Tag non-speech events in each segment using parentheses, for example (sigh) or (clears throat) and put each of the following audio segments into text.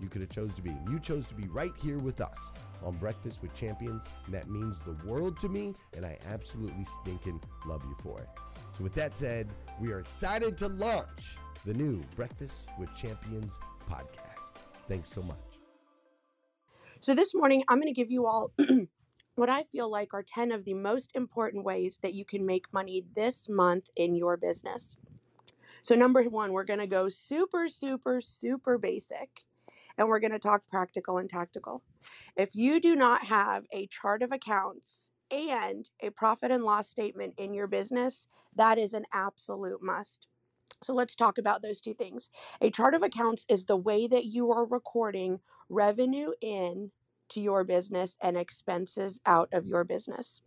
you could have chose to be, and you chose to be right here with us on Breakfast with Champions, and that means the world to me, and I absolutely stinking love you for it. So, with that said, we are excited to launch the new Breakfast with Champions podcast. Thanks so much. So, this morning, I'm going to give you all (clears throat) what I feel like are 10 of the most important ways that you can make money this month in your business. So, number one, we're going to go super, super, super basic and we're going to talk practical and tactical. If you do not have a chart of accounts and a profit and loss statement in your business, that is an absolute must. So let's talk about those two things. A chart of accounts is the way that you are recording revenue in to your business and expenses out of your business.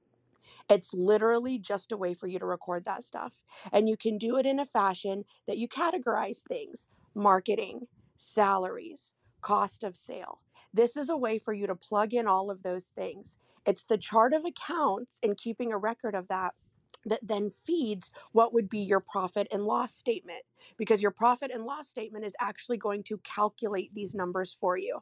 It's literally just a way for you to record that stuff. And you can do it in a fashion that you categorize things marketing, salaries, cost of sale. This is a way for you to plug in all of those things. It's the chart of accounts and keeping a record of that that then feeds what would be your profit and loss statement because your profit and loss statement is actually going to calculate these numbers for you.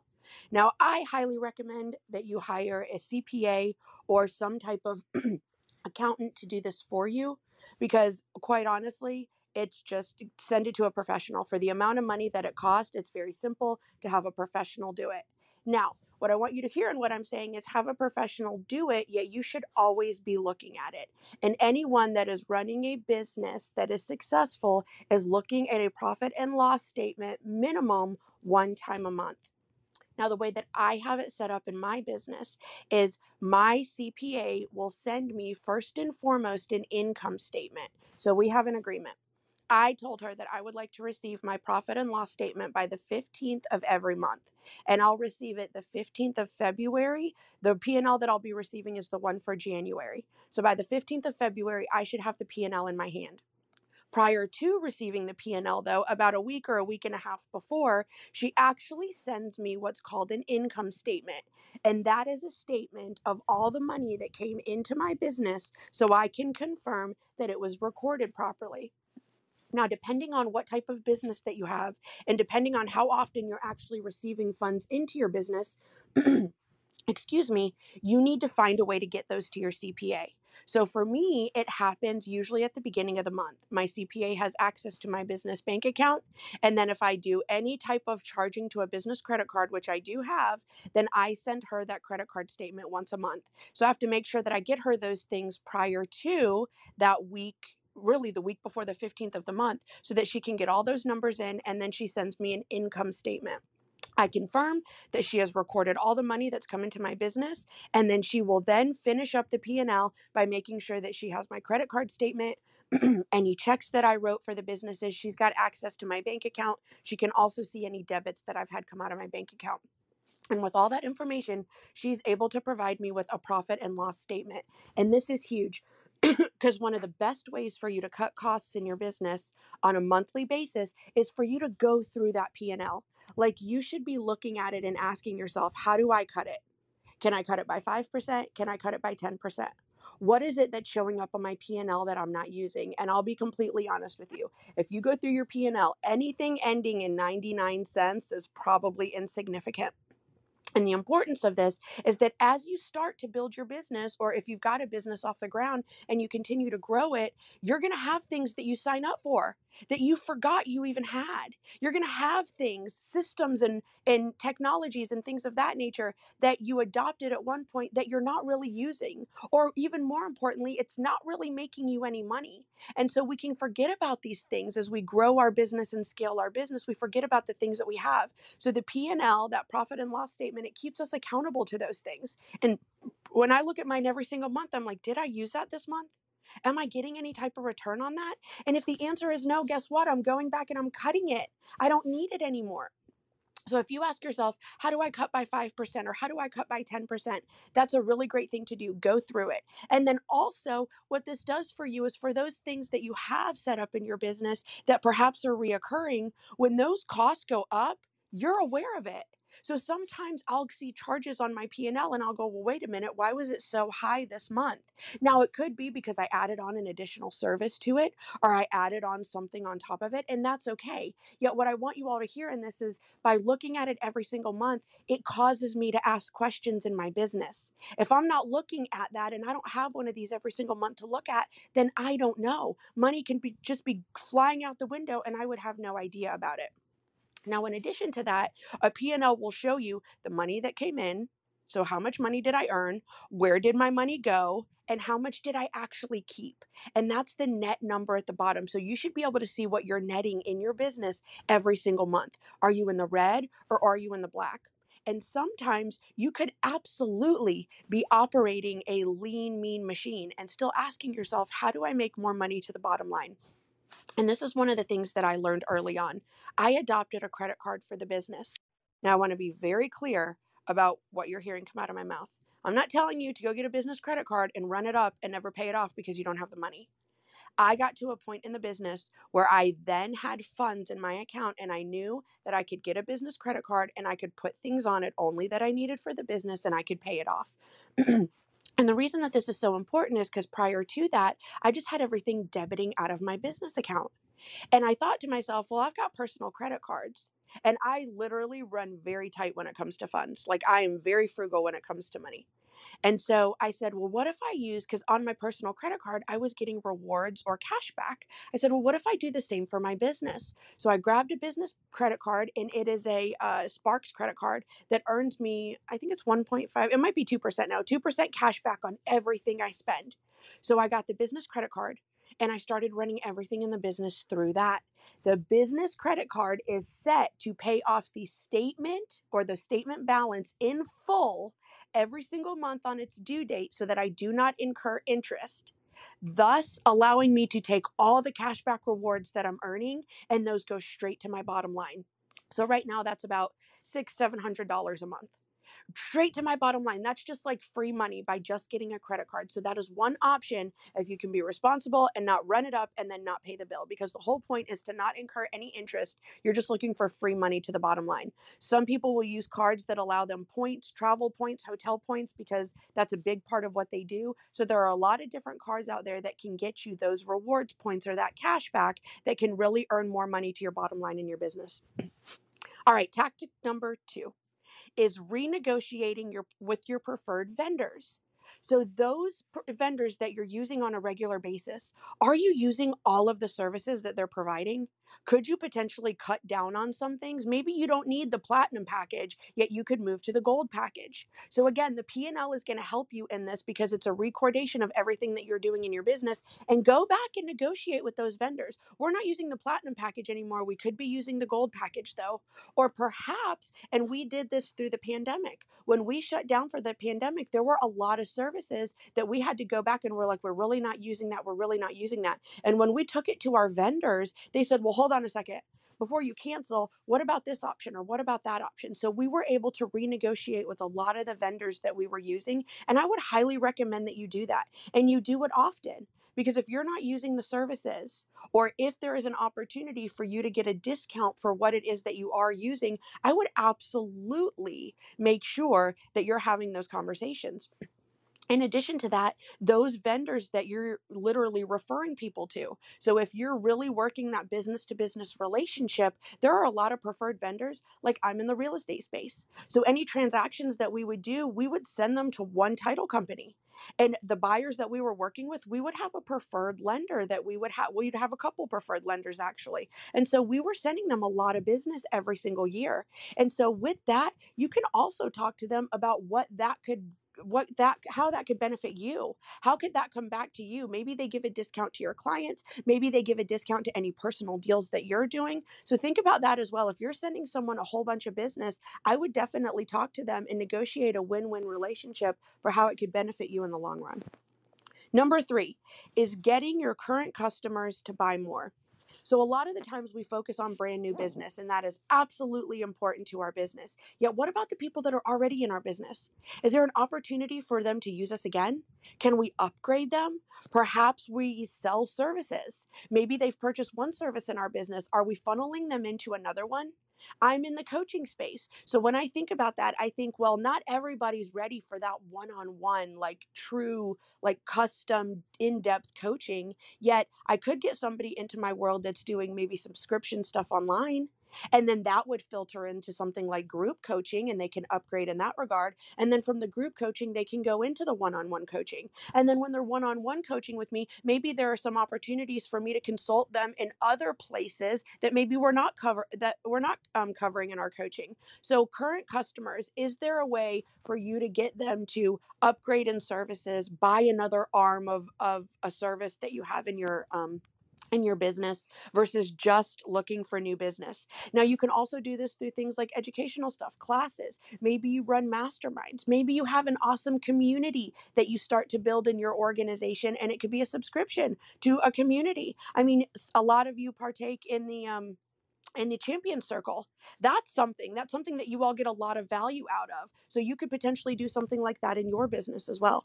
Now, I highly recommend that you hire a CPA or some type of (clears throat) accountant to do this for you because, quite honestly, it's just send it to a professional for the amount of money that it costs. It's very simple to have a professional do it. Now, what I want you to hear and what I'm saying is have a professional do it, yet you should always be looking at it. And anyone that is running a business that is successful is looking at a profit and loss statement minimum one time a month. Now, the way that I have it set up in my business is my CPA will send me first and foremost an income statement. So we have an agreement. I told her that I would like to receive my profit and loss statement by the 15th of every month. And I'll receive it the 15th of February. The P&L that I'll be receiving is the one for January. So by the 15th of February, I should have the P&L in my hand. Prior to receiving the P&L though, about a week or a week and a half before, she actually sends me what's called an income statement. And that is a statement of all the money that came into my business so I can confirm that it was recorded properly. Now, depending on what type of business that you have, and depending on how often you're actually receiving funds into your business, (clears throat) excuse me, you need to find a way to get those to your CPA. So for me, it happens usually at the beginning of the month. My CPA has access to my business bank account. And then if I do any type of charging to a business credit card, which I do have, then I send her that credit card statement once a month. So I have to make sure that I get her those things prior to that week really the week before the 15th of the month so that she can get all those numbers in and then she sends me an income statement. I confirm that she has recorded all the money that's come into my business and then she will then finish up the P&L by making sure that she has my credit card statement (clears throat) any checks that I wrote for the businesses she's got access to my bank account she can also see any debits that I've had come out of my bank account and with all that information, she's able to provide me with a profit and loss statement. And this is huge (clears throat) because one of the best ways for you to cut costs in your business on a monthly basis is for you to go through that P&L. Like you should be looking at it and asking yourself, how do I cut it? Can I cut it by 5%? Can I cut it by 10%? What is it that's showing up on my P&L that I'm not using? And I'll be completely honest with you. If you go through your P&L, anything ending in 99 cents is probably insignificant and the importance of this is that as you start to build your business, or if you've got a business off the ground and you continue to grow it, you're going to have things that you sign up for that you forgot you even had. You're going to have things, systems and, and technologies and things of that nature that you adopted at one point that you're not really using. Or even more importantly, it's not really making you any money. And so we can forget about these things as we grow our business and scale our business. We forget about the things that we have. So the P&L, that profit and loss statement, it keeps us accountable to those things. And when I look at mine every single month, I'm like, did I use that this month? Am I getting any type of return on that? And if the answer is no, guess what? I'm going back and I'm cutting it. I don't need it anymore. So if you ask yourself, how do I cut by 5% or how do I cut by 10%? That's a really great thing to do. Go through it. And then also, what this does for you is for those things that you have set up in your business that perhaps are reoccurring, when those costs go up, you're aware of it. So sometimes I'll see charges on my P&L and I'll go, well, wait a minute, why was it so high this month? Now it could be because I added on an additional service to it or I added on something on top of it, and that's okay. Yet what I want you all to hear in this is by looking at it every single month, it causes me to ask questions in my business. If I'm not looking at that and I don't have one of these every single month to look at, then I don't know. Money can be just be flying out the window and I would have no idea about it. Now, in addition to that, a P&L will show you the money that came in. So, how much money did I earn? Where did my money go? And how much did I actually keep? And that's the net number at the bottom. So, you should be able to see what you're netting in your business every single month. Are you in the red or are you in the black? And sometimes you could absolutely be operating a lean, mean machine and still asking yourself, how do I make more money to the bottom line? And this is one of the things that I learned early on. I adopted a credit card for the business. Now, I want to be very clear about what you're hearing come out of my mouth. I'm not telling you to go get a business credit card and run it up and never pay it off because you don't have the money. I got to a point in the business where I then had funds in my account and I knew that I could get a business credit card and I could put things on it only that I needed for the business and I could pay it off. Mm-hmm. (clears throat) And the reason that this is so important is because prior to that, I just had everything debiting out of my business account. And I thought to myself, well, I've got personal credit cards. And I literally run very tight when it comes to funds. Like I am very frugal when it comes to money. And so I said, well, what if I use, because on my personal credit card, I was getting rewards or cash back. I said, well, what if I do the same for my business? So I grabbed a business credit card, and it is a uh, Sparks credit card that earns me, I think it's 1.5, it might be 2% now, 2% cash back on everything I spend. So I got the business credit card and I started running everything in the business through that. The business credit card is set to pay off the statement or the statement balance in full every single month on its due date so that I do not incur interest, thus allowing me to take all the cashback rewards that I'm earning and those go straight to my bottom line. So right now that's about six, seven hundred dollars a month straight to my bottom line. That's just like free money by just getting a credit card. So that is one option if you can be responsible and not run it up and then not pay the bill because the whole point is to not incur any interest. You're just looking for free money to the bottom line. Some people will use cards that allow them points, travel points, hotel points because that's a big part of what they do. So there are a lot of different cards out there that can get you those rewards points or that cash back that can really earn more money to your bottom line in your business. All right, tactic number 2 is renegotiating your with your preferred vendors. So, those vendors that you're using on a regular basis, are you using all of the services that they're providing? Could you potentially cut down on some things? Maybe you don't need the platinum package, yet you could move to the gold package. So again, the P&L is going to help you in this because it's a recordation of everything that you're doing in your business and go back and negotiate with those vendors. We're not using the platinum package anymore. We could be using the gold package though. Or perhaps, and we did this through the pandemic. When we shut down for the pandemic, there were a lot of services that we had to go back and we're like, we're really not using that. We're really not using that. And when we took it to our vendors, they said, well, hold on a second before you cancel, what about this option or what about that option? So we were able to renegotiate with a lot of the vendors that we were using. And I would highly recommend that you do that and you do it often. Because if you're not using the services, or if there is an opportunity for you to get a discount for what it is that you are using, I would absolutely make sure that you're having those conversations in addition to that, those vendors that you're literally referring people to. So, if you're really working that business to business relationship, there are a lot of preferred vendors. Like I'm in the real estate space. So, any transactions that we would do, we would send them to one title company. And the buyers that we were working with, we would have a preferred lender that we would have, we'd have a couple preferred lenders actually. And so we were sending them a lot of business every single year. And so, with that, you can also talk to them about what that could what that how that could benefit you. How could that come back to you? Maybe they give a discount to your clients. Maybe they give a discount to any personal deals that you're doing. So think about that as well. If you're sending someone a whole bunch of business i would definitely talk to them and negotiate a win-win relationship for how it could benefit you in the long run. Number 3 is getting your current customers to buy more so, a lot of the times we focus on brand new business, and that is absolutely important to our business. Yet, what about the people that are already in our business? Is there an opportunity for them to use us again? Can we upgrade them? Perhaps we sell services. Maybe they've purchased one service in our business. Are we funneling them into another one? I'm in the coaching space. So when I think about that, I think, well, not everybody's ready for that one on one, like true, like custom, in depth coaching. Yet I could get somebody into my world that's doing maybe subscription stuff online and then that would filter into something like group coaching and they can upgrade in that regard. And then from the group coaching, they can go into the one on one coaching. And then when they're one on one coaching with me, maybe there are some opportunities for me to consult them in other places that maybe we're not cover that we're not um, covering in our coaching. So current customers, is there a way for you to get them to upgrade in services, buy another arm of, of a service that you have in your um, in your business versus just looking for new business. Now, you can also do this through things like educational stuff, classes. Maybe you run masterminds. Maybe you have an awesome community that you start to build in your organization, and it could be a subscription to a community. I mean, a lot of you partake in the, um, in the champion circle that's something that's something that you all get a lot of value out of so you could potentially do something like that in your business as well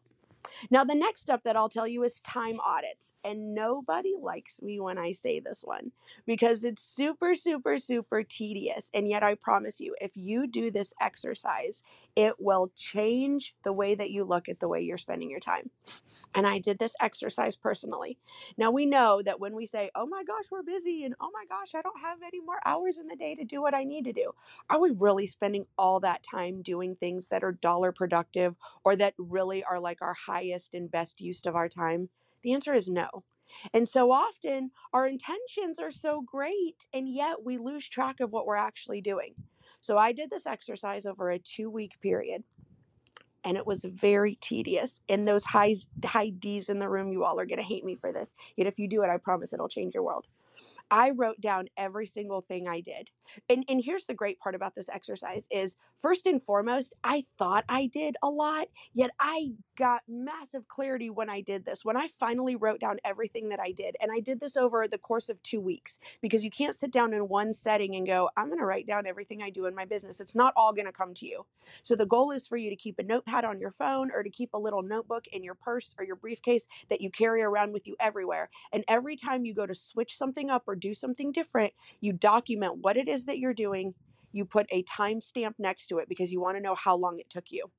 Now, the next step that I'll tell you is time audits. And nobody likes me when I say this one because it's super, super, super tedious. And yet, I promise you, if you do this exercise, it will change the way that you look at the way you're spending your time. And I did this exercise personally. Now, we know that when we say, oh my gosh, we're busy, and oh my gosh, I don't have any more hours in the day to do what I need to do, are we really spending all that time doing things that are dollar productive or that really are like our highest and best use of our time? The answer is no. And so often our intentions are so great, and yet we lose track of what we're actually doing. So I did this exercise over a two week period. And it was very tedious. And those high, high D's in the room, you all are going to hate me for this. Yet if you do it, I promise it'll change your world. I wrote down every single thing I did. And and here's the great part about this exercise is first and foremost, I thought I did a lot, yet I got massive clarity when I did this. When I finally wrote down everything that I did, and I did this over the course of 2 weeks because you can't sit down in one setting and go, I'm going to write down everything I do in my business. It's not all going to come to you. So the goal is for you to keep a notepad on your phone or to keep a little notebook in your purse or your briefcase that you carry around with you everywhere. And every time you go to switch something up or do something different, you document what it is that you're doing. You put a timestamp next to it because you want to know how long it took you.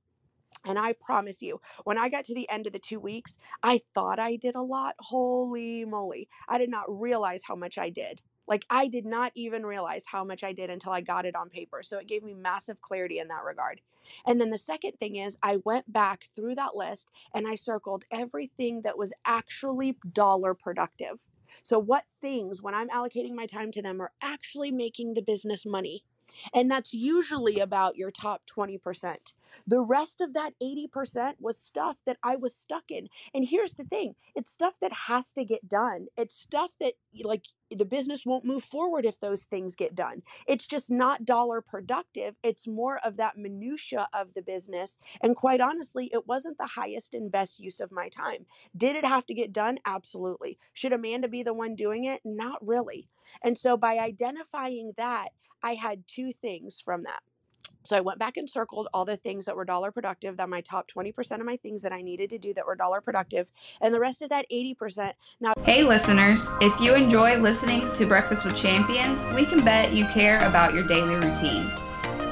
And I promise you, when I got to the end of the two weeks, I thought I did a lot. Holy moly. I did not realize how much I did. Like, I did not even realize how much I did until I got it on paper. So it gave me massive clarity in that regard. And then the second thing is, I went back through that list and I circled everything that was actually dollar productive. So, what things, when I'm allocating my time to them, are actually making the business money? And that's usually about your top 20%. The rest of that 80% was stuff that I was stuck in. And here's the thing it's stuff that has to get done. It's stuff that, like, the business won't move forward if those things get done. It's just not dollar productive. It's more of that minutia of the business. And quite honestly, it wasn't the highest and best use of my time. Did it have to get done? Absolutely. Should Amanda be the one doing it? Not really. And so by identifying that, I had two things from that. So I went back and circled all the things that were dollar productive, that my top 20% of my things that I needed to do that were dollar productive, and the rest of that 80%. Now, hey listeners, if you enjoy listening to Breakfast with Champions, we can bet you care about your daily routine.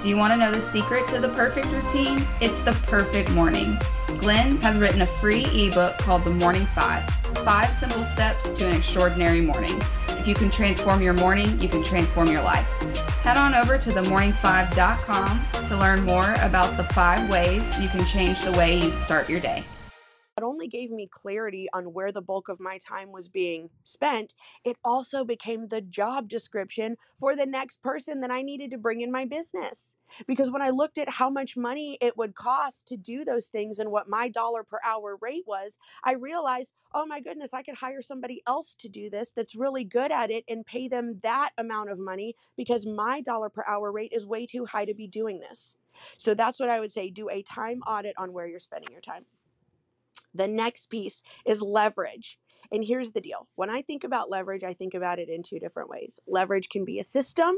Do you want to know the secret to the perfect routine? It's the perfect morning. Glenn has written a free ebook called The Morning Five Five Simple Steps to an Extraordinary Morning. If you can transform your morning, you can transform your life. Head on over to themorning5.com to learn more about the five ways you can change the way you start your day only gave me clarity on where the bulk of my time was being spent, it also became the job description for the next person that I needed to bring in my business. Because when I looked at how much money it would cost to do those things and what my dollar per hour rate was, I realized, oh my goodness, I could hire somebody else to do this that's really good at it and pay them that amount of money because my dollar per hour rate is way too high to be doing this. So that's what I would say do a time audit on where you're spending your time. The next piece is leverage. And here's the deal when I think about leverage, I think about it in two different ways. Leverage can be a system,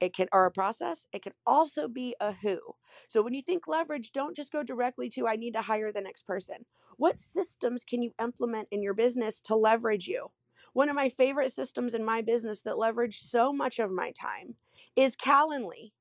it can or a process it can also be a who so when you think leverage don't just go directly to i need to hire the next person what systems can you implement in your business to leverage you one of my favorite systems in my business that leverage so much of my time is calendly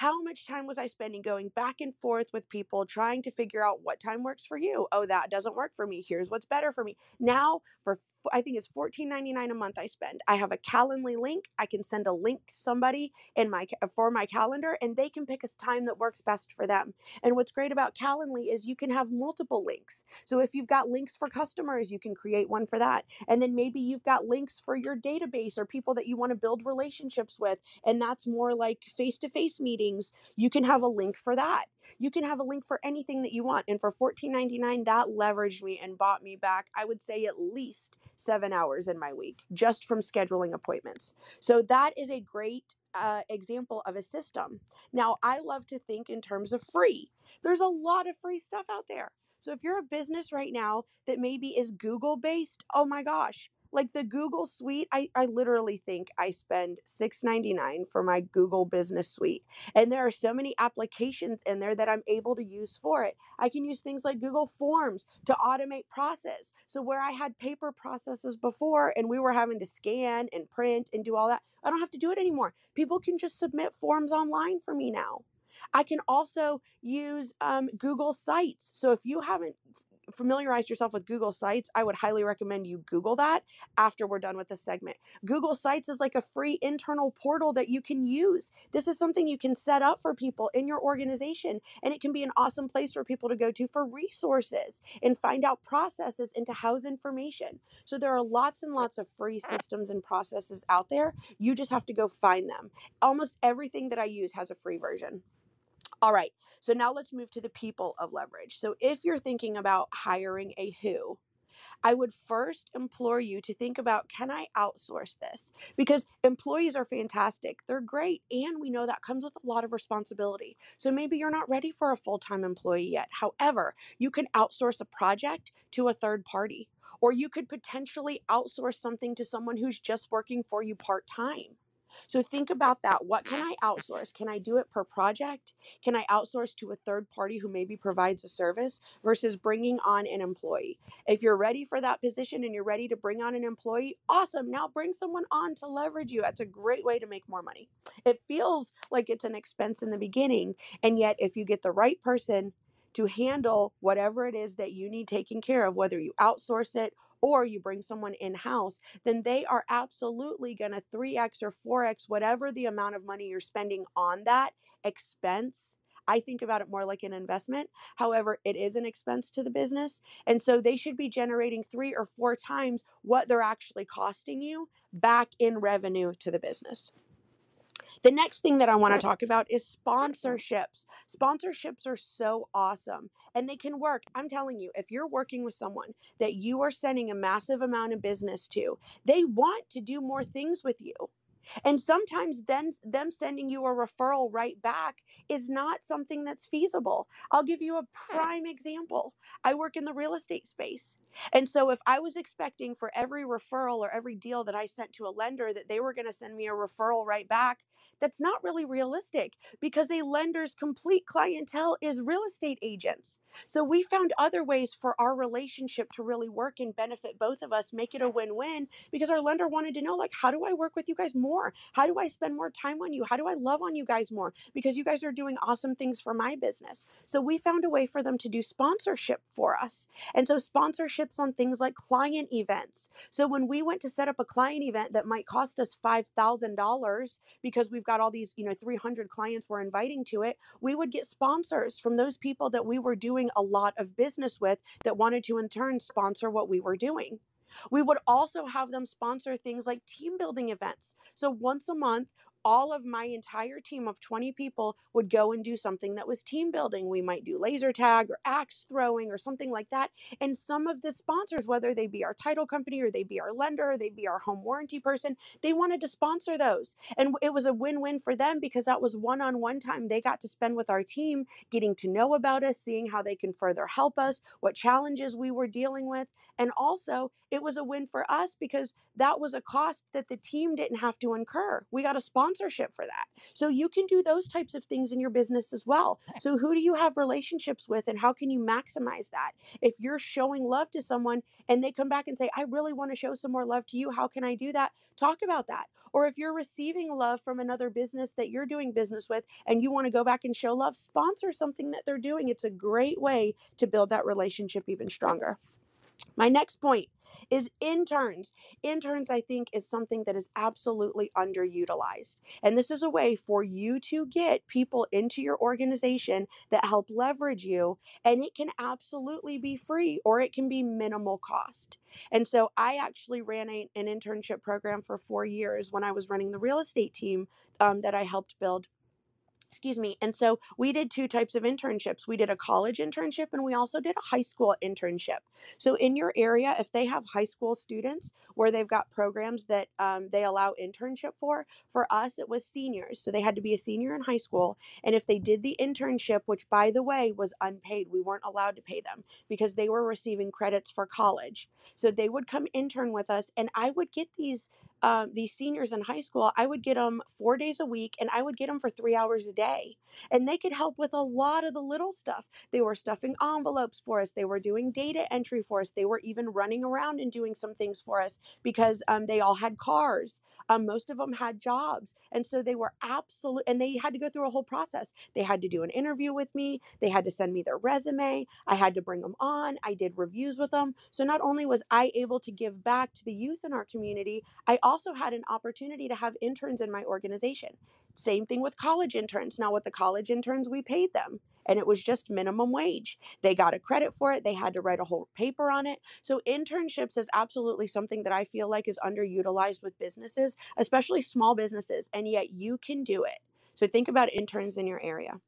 how much time was I spending going back and forth with people trying to figure out what time works for you? Oh, that doesn't work for me. Here's what's better for me. Now, for I think it's $14.99 a month I spend. I have a Calendly link. I can send a link to somebody in my for my calendar and they can pick a time that works best for them. And what's great about Calendly is you can have multiple links. So if you've got links for customers, you can create one for that. And then maybe you've got links for your database or people that you want to build relationships with and that's more like face-to-face meetings. You can have a link for that you can have a link for anything that you want. And for $14.99, that leveraged me and bought me back, I would say, at least seven hours in my week just from scheduling appointments. So that is a great uh, example of a system. Now, I love to think in terms of free. There's a lot of free stuff out there. So if you're a business right now that maybe is Google based, oh my gosh, like the Google Suite, I, I literally think I spend $6.99 for my Google Business Suite. And there are so many applications in there that I'm able to use for it. I can use things like Google Forms to automate process. So where I had paper processes before and we were having to scan and print and do all that, I don't have to do it anymore. People can just submit forms online for me now. I can also use um, Google Sites. So if you haven't familiarized yourself with Google Sites, I would highly recommend you Google that after we're done with this segment. Google Sites is like a free internal portal that you can use. This is something you can set up for people in your organization, and it can be an awesome place for people to go to for resources and find out processes and to house information. So there are lots and lots of free systems and processes out there. You just have to go find them. Almost everything that I use has a free version. All right. So now let's move to the people of leverage. So if you're thinking about hiring a who, I would first implore you to think about can I outsource this? Because employees are fantastic. They're great. And we know that comes with a lot of responsibility. So maybe you're not ready for a full time employee yet. However, you can outsource a project to a third party, or you could potentially outsource something to someone who's just working for you part time. So think about that. What can I outsource? Can I do it per project? Can I outsource to a third party who maybe provides a service versus bringing on an employee? If you're ready for that position and you're ready to bring on an employee, awesome. Now bring someone on to leverage you. That's a great way to make more money. It feels like it's an expense in the beginning. And yet, if you get the right person, to handle whatever it is that you need taken care of, whether you outsource it or you bring someone in house, then they are absolutely going to 3x or 4x whatever the amount of money you're spending on that expense. I think about it more like an investment. However, it is an expense to the business. And so they should be generating three or four times what they're actually costing you back in revenue to the business. The next thing that I want to talk about is sponsorships. Sponsorships are so awesome and they can work. I'm telling you, if you're working with someone that you are sending a massive amount of business to, they want to do more things with you. And sometimes then them sending you a referral right back is not something that's feasible. I'll give you a prime example. I work in the real estate space. And so if I was expecting for every referral or every deal that I sent to a lender that they were going to send me a referral right back, that's not really realistic because a lender's complete clientele is real estate agents. So we found other ways for our relationship to really work and benefit both of us, make it a win-win because our lender wanted to know like how do I work with you guys more? How do I spend more time on you? How do I love on you guys more? Because you guys are doing awesome things for my business. So we found a way for them to do sponsorship for us. And so sponsorships on things like client events. So when we went to set up a client event that might cost us $5,000 because we've got all these, you know, 300 clients we're inviting to it, we would get sponsors from those people that we were doing a lot of business with that wanted to in turn sponsor what we were doing. We would also have them sponsor things like team building events. So once a month, all of my entire team of 20 people would go and do something that was team building. We might do laser tag or axe throwing or something like that. And some of the sponsors, whether they be our title company or they be our lender, or they be our home warranty person, they wanted to sponsor those. And it was a win win for them because that was one on one time they got to spend with our team, getting to know about us, seeing how they can further help us, what challenges we were dealing with. And also, it was a win for us because that was a cost that the team didn't have to incur. We got a sponsorship for that. So you can do those types of things in your business as well. So who do you have relationships with and how can you maximize that? If you're showing love to someone and they come back and say, I really want to show some more love to you, how can I do that? Talk about that. Or if you're receiving love from another business that you're doing business with and you want to go back and show love, sponsor something that they're doing. It's a great way to build that relationship even stronger. My next point is interns. Interns, I think, is something that is absolutely underutilized. And this is a way for you to get people into your organization that help leverage you. And it can absolutely be free or it can be minimal cost. And so I actually ran a, an internship program for four years when I was running the real estate team um, that I helped build excuse me. And so we did two types of internships. We did a college internship and we also did a high school internship. So in your area, if they have high school students where they've got programs that um, they allow internship for, for us it was seniors. So they had to be a senior in high school. And if they did the internship, which by the way was unpaid, we weren't allowed to pay them because they were receiving credits for college. So they would come intern with us, and I would get these um, these seniors in high school, I would get them four days a week and I would get them for three hours a day. And they could help with a lot of the little stuff. They were stuffing envelopes for us, they were doing data entry for us, they were even running around and doing some things for us because um, they all had cars. Um, most of them had jobs. And so they were absolute, and they had to go through a whole process. They had to do an interview with me, they had to send me their resume, I had to bring them on, I did reviews with them. So not only was I able to give back to the youth in our community, I also had an opportunity to have interns in my organization. Same thing with college interns. Now, with the college interns, we paid them and it was just minimum wage. They got a credit for it, they had to write a whole paper on it. So, internships is absolutely something that I feel like is underutilized with businesses, especially small businesses, and yet you can do it. So, think about interns in your area.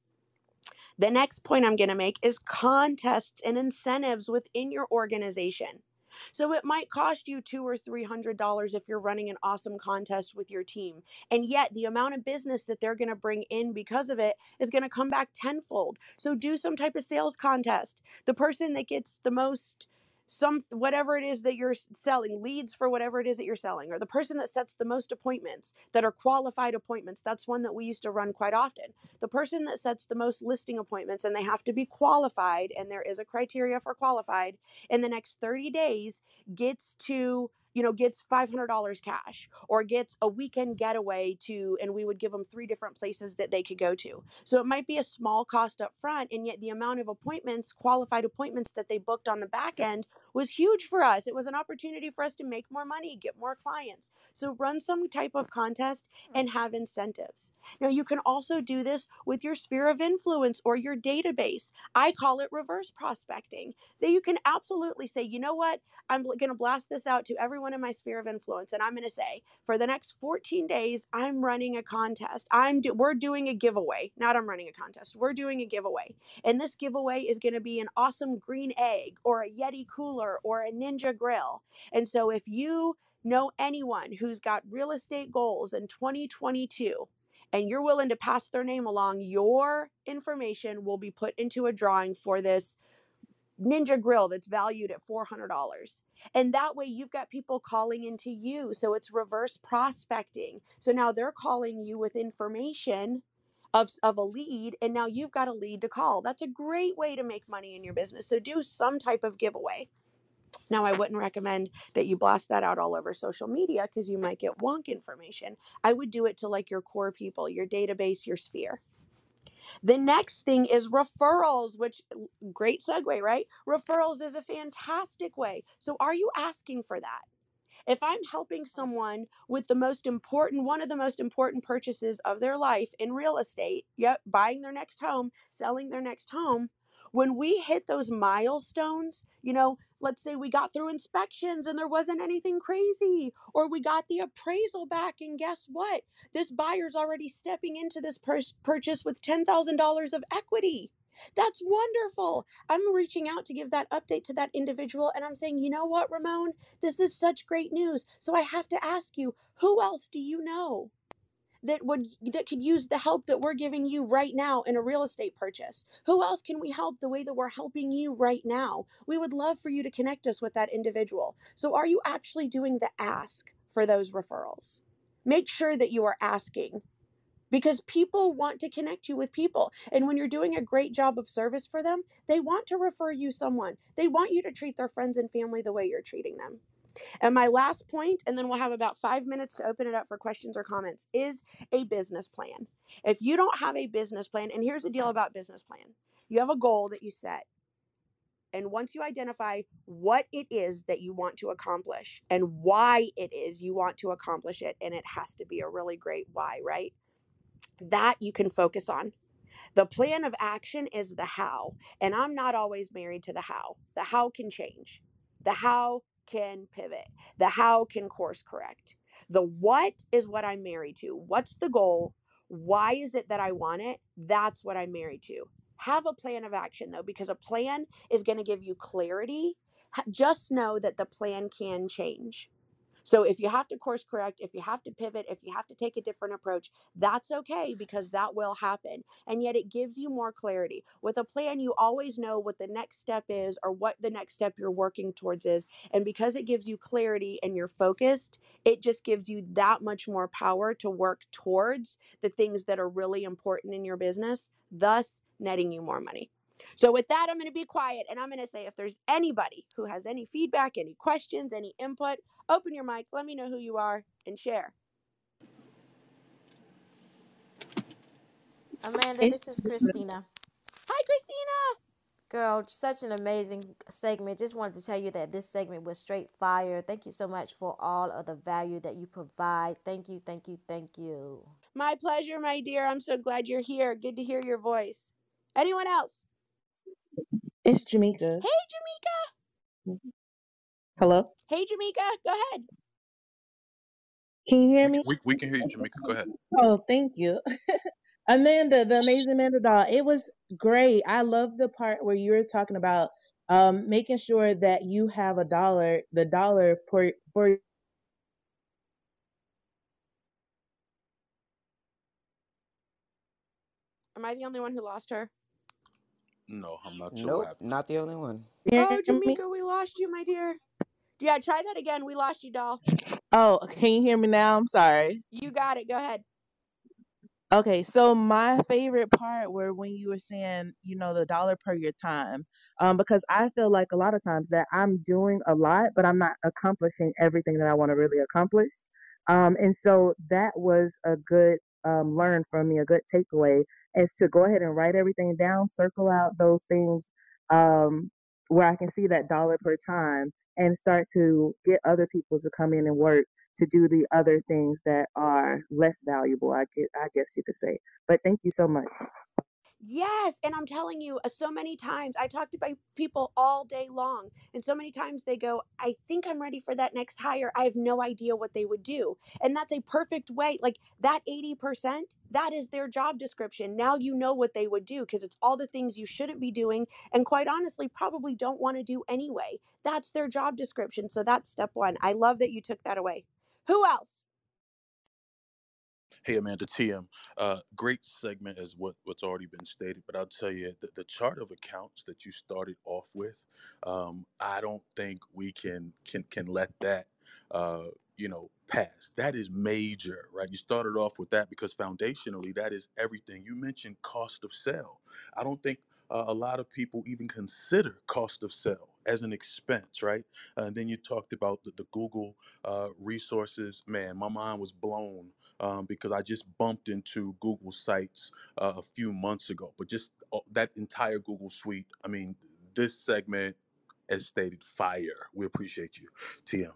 The next point I'm going to make is contests and incentives within your organization. So it might cost you two or three hundred dollars if you're running an awesome contest with your team. And yet the amount of business that they're to bring in because of it is to come back tenfold. So do some type of sales contest. The person that gets the most some whatever it is that you're selling leads for whatever it is that you're selling or the person that sets the most appointments that are qualified appointments that's one that we used to run quite often. The person that sets the most listing appointments and they have to be qualified and there is a criteria for qualified in the next 30 days gets to you know, gets $500 cash or gets a weekend getaway to, and we would give them three different places that they could go to. So it might be a small cost up front, and yet the amount of appointments, qualified appointments that they booked on the back end was huge for us. It was an opportunity for us to make more money, get more clients. So run some type of contest hmm. and have incentives. Now, you can also do this with your sphere of influence or your database. I call it reverse prospecting. That you can absolutely say, you know what? I'm going to blast this out to everyone in my sphere of influence, and I'm going to say, for the next 14 days, I'm running a contest. I'm do- we're doing a giveaway. Not I'm running a contest. We're doing a giveaway, and this giveaway is going to be an awesome green egg or a Yeti cooler or a Ninja grill. And so, if you know anyone who's got real estate goals in 2022 and you're willing to pass their name along, your information will be put into a drawing for this Ninja Grill that's valued at $400. And that way you've got people calling into you. So it's reverse prospecting. So now they're calling you with information of, of a lead, and now you've got a lead to call. That's a great way to make money in your business. So do some type of giveaway. Now, I wouldn't recommend that you blast that out all over social media because you might get wonk information. I would do it to like your core people, your database, your sphere. The next thing is referrals, which great segue, right? Referrals is a fantastic way. So, are you asking for that? If I'm helping someone with the most important, one of the most important purchases of their life in real estate, yep, buying their next home, selling their next home, when we hit those milestones, you know, let's say we got through inspections and there wasn't anything crazy, or we got the appraisal back, and guess what? This buyer's already stepping into this pur- purchase with $10,000 of equity. That's wonderful. I'm reaching out to give that update to that individual and I'm saying, you know what, Ramon? This is such great news. So I have to ask you, who else do you know? That would that could use the help that we're giving you right now in a real estate purchase who else can we help the way that we're helping you right now we would love for you to connect us with that individual so are you actually doing the ask for those referrals make sure that you are asking because people want to connect you with people. And when you're doing a great job of service for them, they want to refer you someone. They want you to treat their friends and family the way you're treating them. And my last point, and then we'll have about five minutes to open it up for questions or comments, is a business plan. If you don't have a business plan, and here's the deal about business plan you have a goal that you set. And once you identify what it is that you want to accomplish and why it is you want to accomplish it, and it has to be a really great why, right? That you can focus on. The plan of action is the how. And I'm not always married to the how. The how can change. The how can pivot, the how can course correct. The what is what I'm married to. What's the goal? why is it that I want it? That's what I'm married to. Have a plan of action though, because a plan is going to give you clarity. Just know that the plan can change. So if you have to course correct, if you have to pivot, if you have to take a different approach, that's okay because that will happen. And yet it gives you more clarity. With a plan, you always know what the next step is or what the next step you're working towards is. And because it gives you clarity and you're focused, it just gives you that much more power to work towards the things that are really important in your business, thus netting you more money. So, with that, I'm going to be quiet and I'm going to say if there's anybody who has any feedback, any questions, any input, open your mic, let me know who you are, and share. Amanda, this is Christina. Hi, Christina. Girl, such an amazing segment. Just wanted to tell you that this segment was straight fire. Thank you so much for all of the value that you provide. Thank you, thank you, thank you. My pleasure, my dear. I'm so glad you're here. Good to hear your voice. Anyone else? It's Jamaica. Hey, Jamaica. Hello, Hey, Jamaica. Go ahead. can you hear me? we, we can hear you, Jamaica. Go ahead. Oh, thank you. (laughs) Amanda, the amazing Amanda doll. It was great. I love the part where you were talking about um making sure that you have a dollar, the dollar for for Am I the only one who lost her? No, I'm not sure what Nope, happened. not the only one. hear Oh, me? Jamaica, we lost you, my dear. Yeah, try that again. We lost you, doll. Oh, can you hear me now? I'm sorry. You got it. Go ahead. Okay, so my favorite part were when you were saying, you know, the dollar per your time. Um, because I feel like a lot of times that I'm doing a lot, but I'm not accomplishing everything that I want to really accomplish. Um, and so that was a good um learn from me, a good takeaway is to go ahead and write everything down, circle out those things um where I can see that dollar per time and start to get other people to come in and work to do the other things that are less valuable, I get I guess you could say. But thank you so much. Yes, and I'm telling you, uh, so many times I talk to people all day long, and so many times they go, "I think I'm ready for that next hire." I have no idea what they would do, and that's a perfect way. Like that 80%, that is their job description. Now you know what they would do because it's all the things you shouldn't be doing, and quite honestly, probably don't want to do anyway. That's their job description. So that's step one. I love that you took that away. Who else? Hey, Amanda TM. Uh, great segment as what, what's already been stated, but I'll tell you the, the chart of accounts that you started off with, um, I don't think we can can can let that uh, you know pass. That is major, right? You started off with that because foundationally that is everything. You mentioned cost of sale. I don't think uh, a lot of people even consider cost of sale as an expense, right? and then you talked about the, the Google uh, resources. Man, my mind was blown um, because I just bumped into Google Sites uh, a few months ago. But just uh, that entire Google suite, I mean, this segment, as stated, fire. We appreciate you, TM.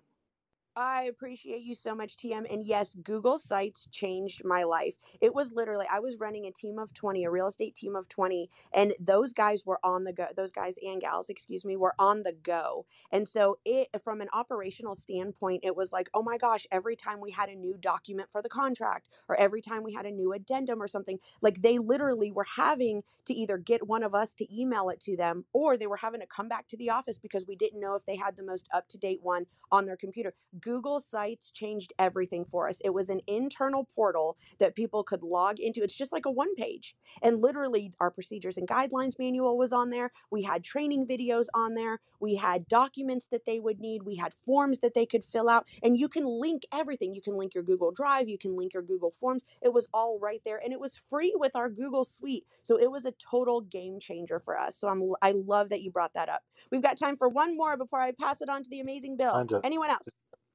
I appreciate you so much, TM. And yes, Google Sites changed my life. It was literally, I was running a team of 20, a real estate team of 20, and those guys were on the go. Those guys and gals, excuse me, were on the go. And so, it, from an operational standpoint, it was like, oh my gosh, every time we had a new document for the contract, or every time we had a new addendum or something, like they literally were having to either get one of us to email it to them, or they were having to come back to the office because we didn't know if they had the most up to date one on their computer. Google Sites changed everything for us. It was an internal portal that people could log into. It's just like a one page. And literally, our procedures and guidelines manual was on there. We had training videos on there. We had documents that they would need. We had forms that they could fill out. And you can link everything. You can link your Google Drive, you can link your Google Forms. It was all right there. And it was free with our Google Suite. So it was a total game changer for us. So I'm, I love that you brought that up. We've got time for one more before I pass it on to the amazing Bill. Anyone else?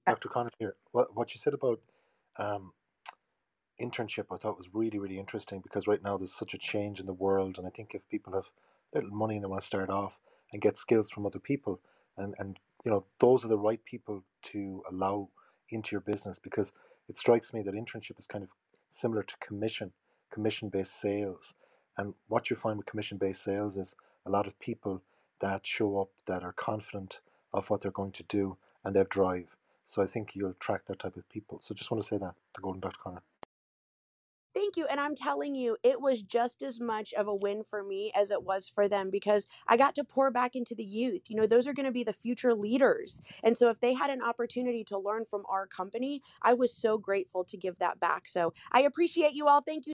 Dr. Connor here. What what you said about um, internship, I thought was really really interesting because right now there's such a change in the world, and I think if people have little money and they want to start off and get skills from other people, and and you know those are the right people to allow into your business because it strikes me that internship is kind of similar to commission, commission based sales, and what you find with commission based sales is a lot of people that show up that are confident of what they're going to do and they have drive. So I think you'll attract that type of people. So just want to say that to Golden. Connor. Thank thank you. And I'm telling you, it was just as much of a win for me as it was for them because I got to pour back into the youth. You know, those are going to be the future leaders. And so if they had an opportunity to learn from our company, I was so grateful to give that back. So I appreciate you all. Thank you.